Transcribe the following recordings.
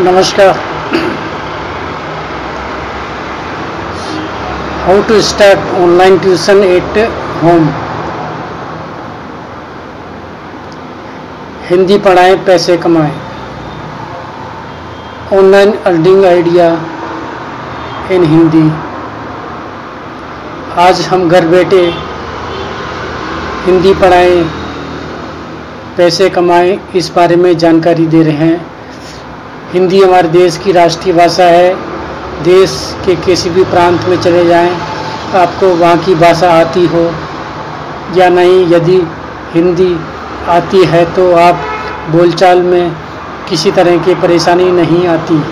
नमस्कार। How to start online tuition at home Hindi पढ़ाएँ, पैसे कमाएँ। Online earning idea in Hindi आज हम घर बैठे हिंदी पढ़ाएँ, पैसे कमाएँ, इस बारे में जानकारी दे रहे हैं। हिंदी हमारे देश की राष्ट्रीय भाषा है। देश के किसी भी प्रांत में चले जाएँ, आपको वहाँ की भाषा आती हो या नहीं, यदि हिंदी आती है तो आप बोलचाल में किसी तरह की परेशानी नहीं आती।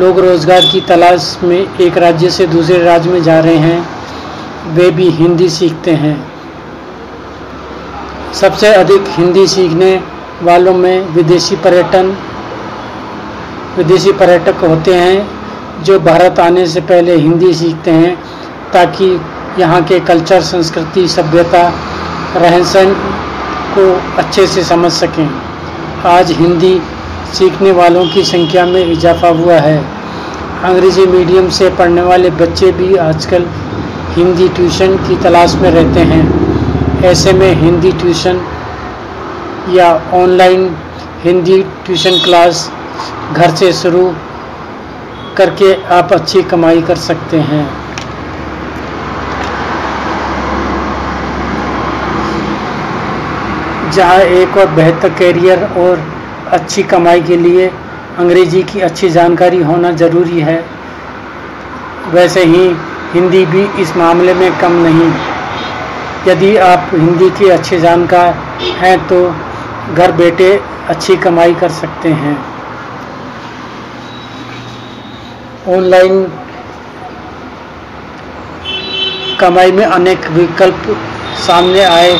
लोग रोज़गार की तलाश में एक राज्य से दूसरे राज्य में जा रहे हैं, वे भी हिंदी सीखते हैं। सबसे अधिक हिंदी सीखने वालों में विदेशी पर्यटन विदेशी पर्यटक होते हैं, जो भारत आने से पहले हिंदी सीखते हैं, ताकि यहाँ के कल्चर, संस्कृति, सभ्यता, रहन सहन को अच्छे से समझ सकें। आज हिंदी सीखने वालों की संख्या में इजाफा हुआ है। अंग्रेज़ी मीडियम से पढ़ने वाले बच्चे भी आजकल हिंदी ट्यूशन की तलाश में रहते हैं। ऐसे में हिंदी ट्यूशन या ऑनलाइन हिंदी ट्यूशन क्लास घर से शुरू करके आप अच्छी कमाई कर सकते हैं। जहाँ एक और बेहतर करियर और अच्छी कमाई के लिए अंग्रेज़ी की अच्छी जानकारी होना ज़रूरी है, वैसे ही हिंदी भी इस मामले में कम नहीं। यदि आप हिंदी के अच्छे जानकार हैं तो घर बैठे अच्छी कमाई कर सकते हैं। ऑनलाइन कमाई में अनेक विकल्प सामने आए,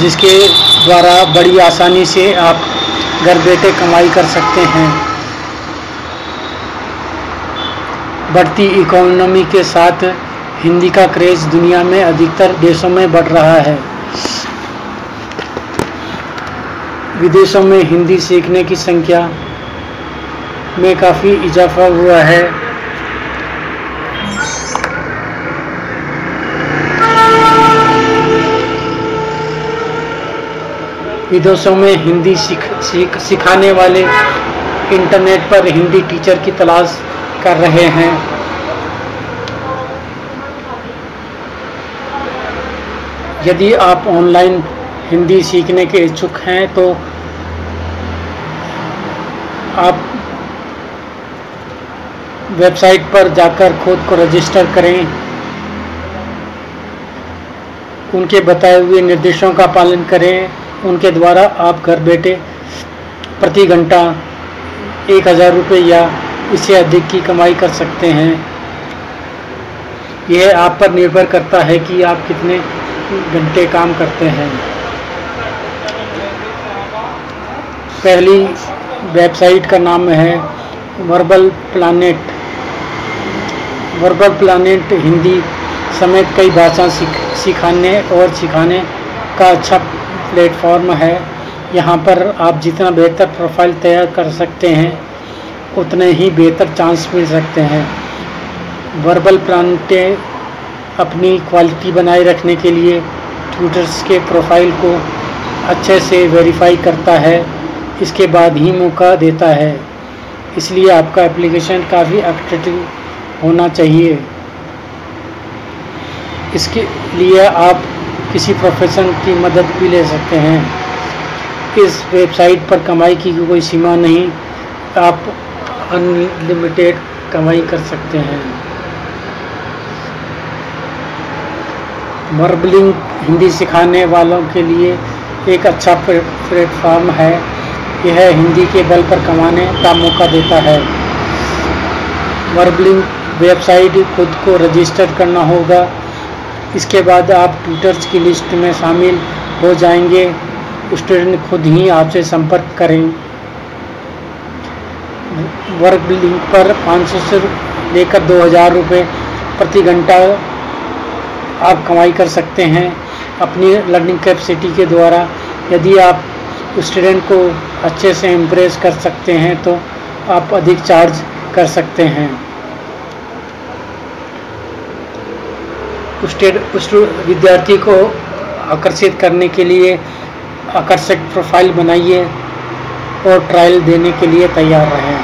जिसके द्वारा बड़ी आसानी से आप घर बैठे कमाई कर सकते हैं। बढ़ती इकोनॉमी के साथ हिंदी का क्रेज़ दुनिया में अधिकतर देशों में बढ़ रहा है। विदेशों में हिंदी सीखने की संख्या में काफ़ी इजाफा हुआ है। विदेशों में हिंदी सीख सीख, सिखाने वाले इंटरनेट पर हिंदी टीचर की तलाश कर रहे हैं। यदि आप ऑनलाइन हिंदी सीखने के इच्छुक हैं तो आप वेबसाइट पर जाकर खुद को रजिस्टर करें। उनके बताए हुए निर्देशों का पालन करें। उनके द्वारा आप घर बैठे प्रति घंटा एक हज़ार रुपये या इससे अधिक की कमाई कर सकते हैं। यह आप पर निर्भर करता है कि आप कितने घंटे काम करते हैं। पहली वेबसाइट का नाम है Verbal Planet. Verbal Planet Hindi समेत कई भाषा सीख, सिखाने और सिखाने का अच्छा प्लेटफॉर्म है। यहाँ पर आप जितना बेहतर प्रोफ़ाइल तैयार कर सकते हैं, उतने ही बेहतर चांस मिल सकते हैं। वर्बल प्लांटे अपनी क्वालिटी बनाए रखने के लिए ट्यूटर्स के प्रोफ़ाइल को अच्छे से वेरीफाई करता है, इसके बाद ही मौका देता है। इसलिए आपका एप्लीकेशन काफ़ी अट्रैक्टिव होना चाहिए। इसके लिए आप किसी प्रोफेशन की मदद भी ले सकते हैं। इस वेबसाइट पर कमाई की कोई सीमा नहीं, आप अनलिमिटेड कमाई कर सकते हैं। मर्बलिंग हिंदी सिखाने वालों के लिए एक अच्छा प्लेटफॉर्म है। यह हिंदी के बल पर कमाने का मौका देता है। वर्बलिंग वेबसाइट खुद को रजिस्टर करना होगा। इसके बाद आप ट्यूटर्स की लिस्ट में शामिल हो जाएँगे। स्टूडेंट खुद ही आपसे संपर्क करें। वर्क लिंक पर 500 से लेकर 2000 रुपए प्रति घंटा आप कमाई कर सकते हैं अपनी लर्निंग कैपेसिटी के द्वारा। यदि आप स्टूडेंट को अच्छे से इम्प्रेस कर सकते हैं तो आप अधिक चार्ज कर सकते हैं। उस विद्यार्थी को आकर्षित करने के लिए आकर्षक प्रोफ़ाइल बनाइए और ट्रायल देने के लिए तैयार रहें।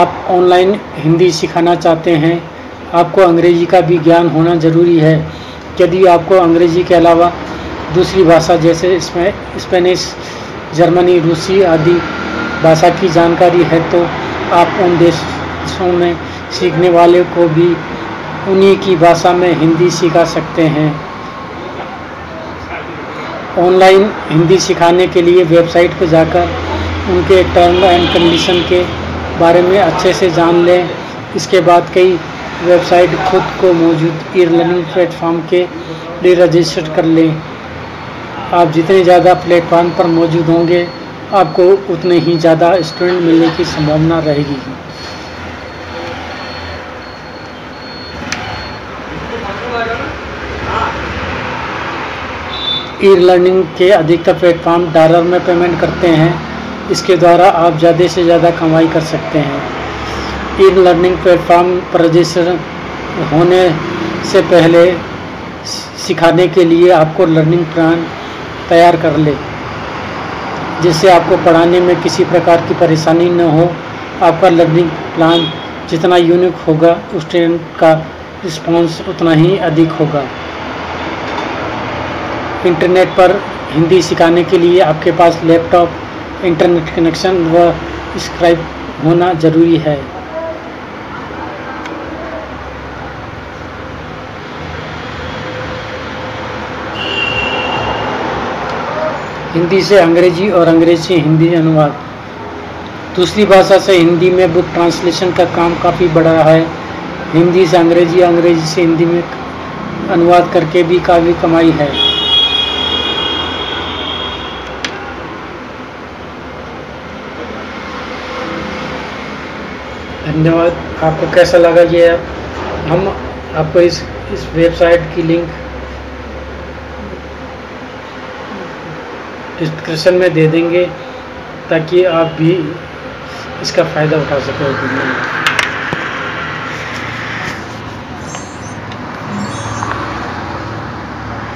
आप ऑनलाइन हिंदी सिखाना चाहते हैं, आपको अंग्रेज़ी का भी ज्ञान होना ज़रूरी है। यदि आपको अंग्रेज़ी के अलावा दूसरी भाषा जैसे स्पेनिश, जर्मनी, रूसी आदि भाषा की जानकारी है तो आप उन देशों में सीखने वाले को भी उन्हीं की भाषा में हिंदी सिखा सकते हैं। ऑनलाइन हिंदी सिखाने के लिए वेबसाइट पर जाकर उनके टर्म एंड कंडीशन के बारे में अच्छे से जान लें। इसके बाद कई वेबसाइट खुद को मौजूद ई लर्निंग प्लेटफॉर्म के लिए रजिस्टर कर लें। आप जितने ज़्यादा प्लेटफॉर्म पर मौजूद होंगे आपको उतने ही ज़्यादा स्टूडेंट मिलने की संभावना रहेगी। ई लर्निंग के अधिकतर प्लेटफॉर्म डॉलर में पेमेंट करते हैं। इसके द्वारा आप ज़्यादा से ज़्यादा कमाई कर सकते हैं। ई लर्निंग प्लेटफॉर्म पर रजिस्टर होने से पहले सिखाने के लिए आपको लर्निंग प्लान तैयार कर ले। जिससे आपको पढ़ाने में किसी प्रकार की परेशानी न हो। आपका लर्निंग प्लान जितना यूनिक होगा, उस स्टूडेंट का रिस्पांस उतना ही अधिक होगा। इंटरनेट पर हिंदी सिखाने के लिए आपके पास लैपटॉप इंटरनेट कनेक्शन व स्क्राइब होना ज़रूरी है। हिंदी से अंग्रेज़ी और अंग्रेज़ी से हिंदी अनुवाद। दूसरी भाषा से हिंदी में बुक ट्रांसलेशन का काम काफ़ी बढ़ रहा है। हिंदी से अंग्रेज़ी अंग्रेज़ी से हिंदी में अनुवाद करके भी काफ़ी कमाई है। धन्यवाद। आपको कैसा लगा ये? हम आपको इस इस वेबसाइट की लिंक डिस्क्रिप्शन में दे देंगे ताकि आप भी इसका फ़ायदा उठा सकें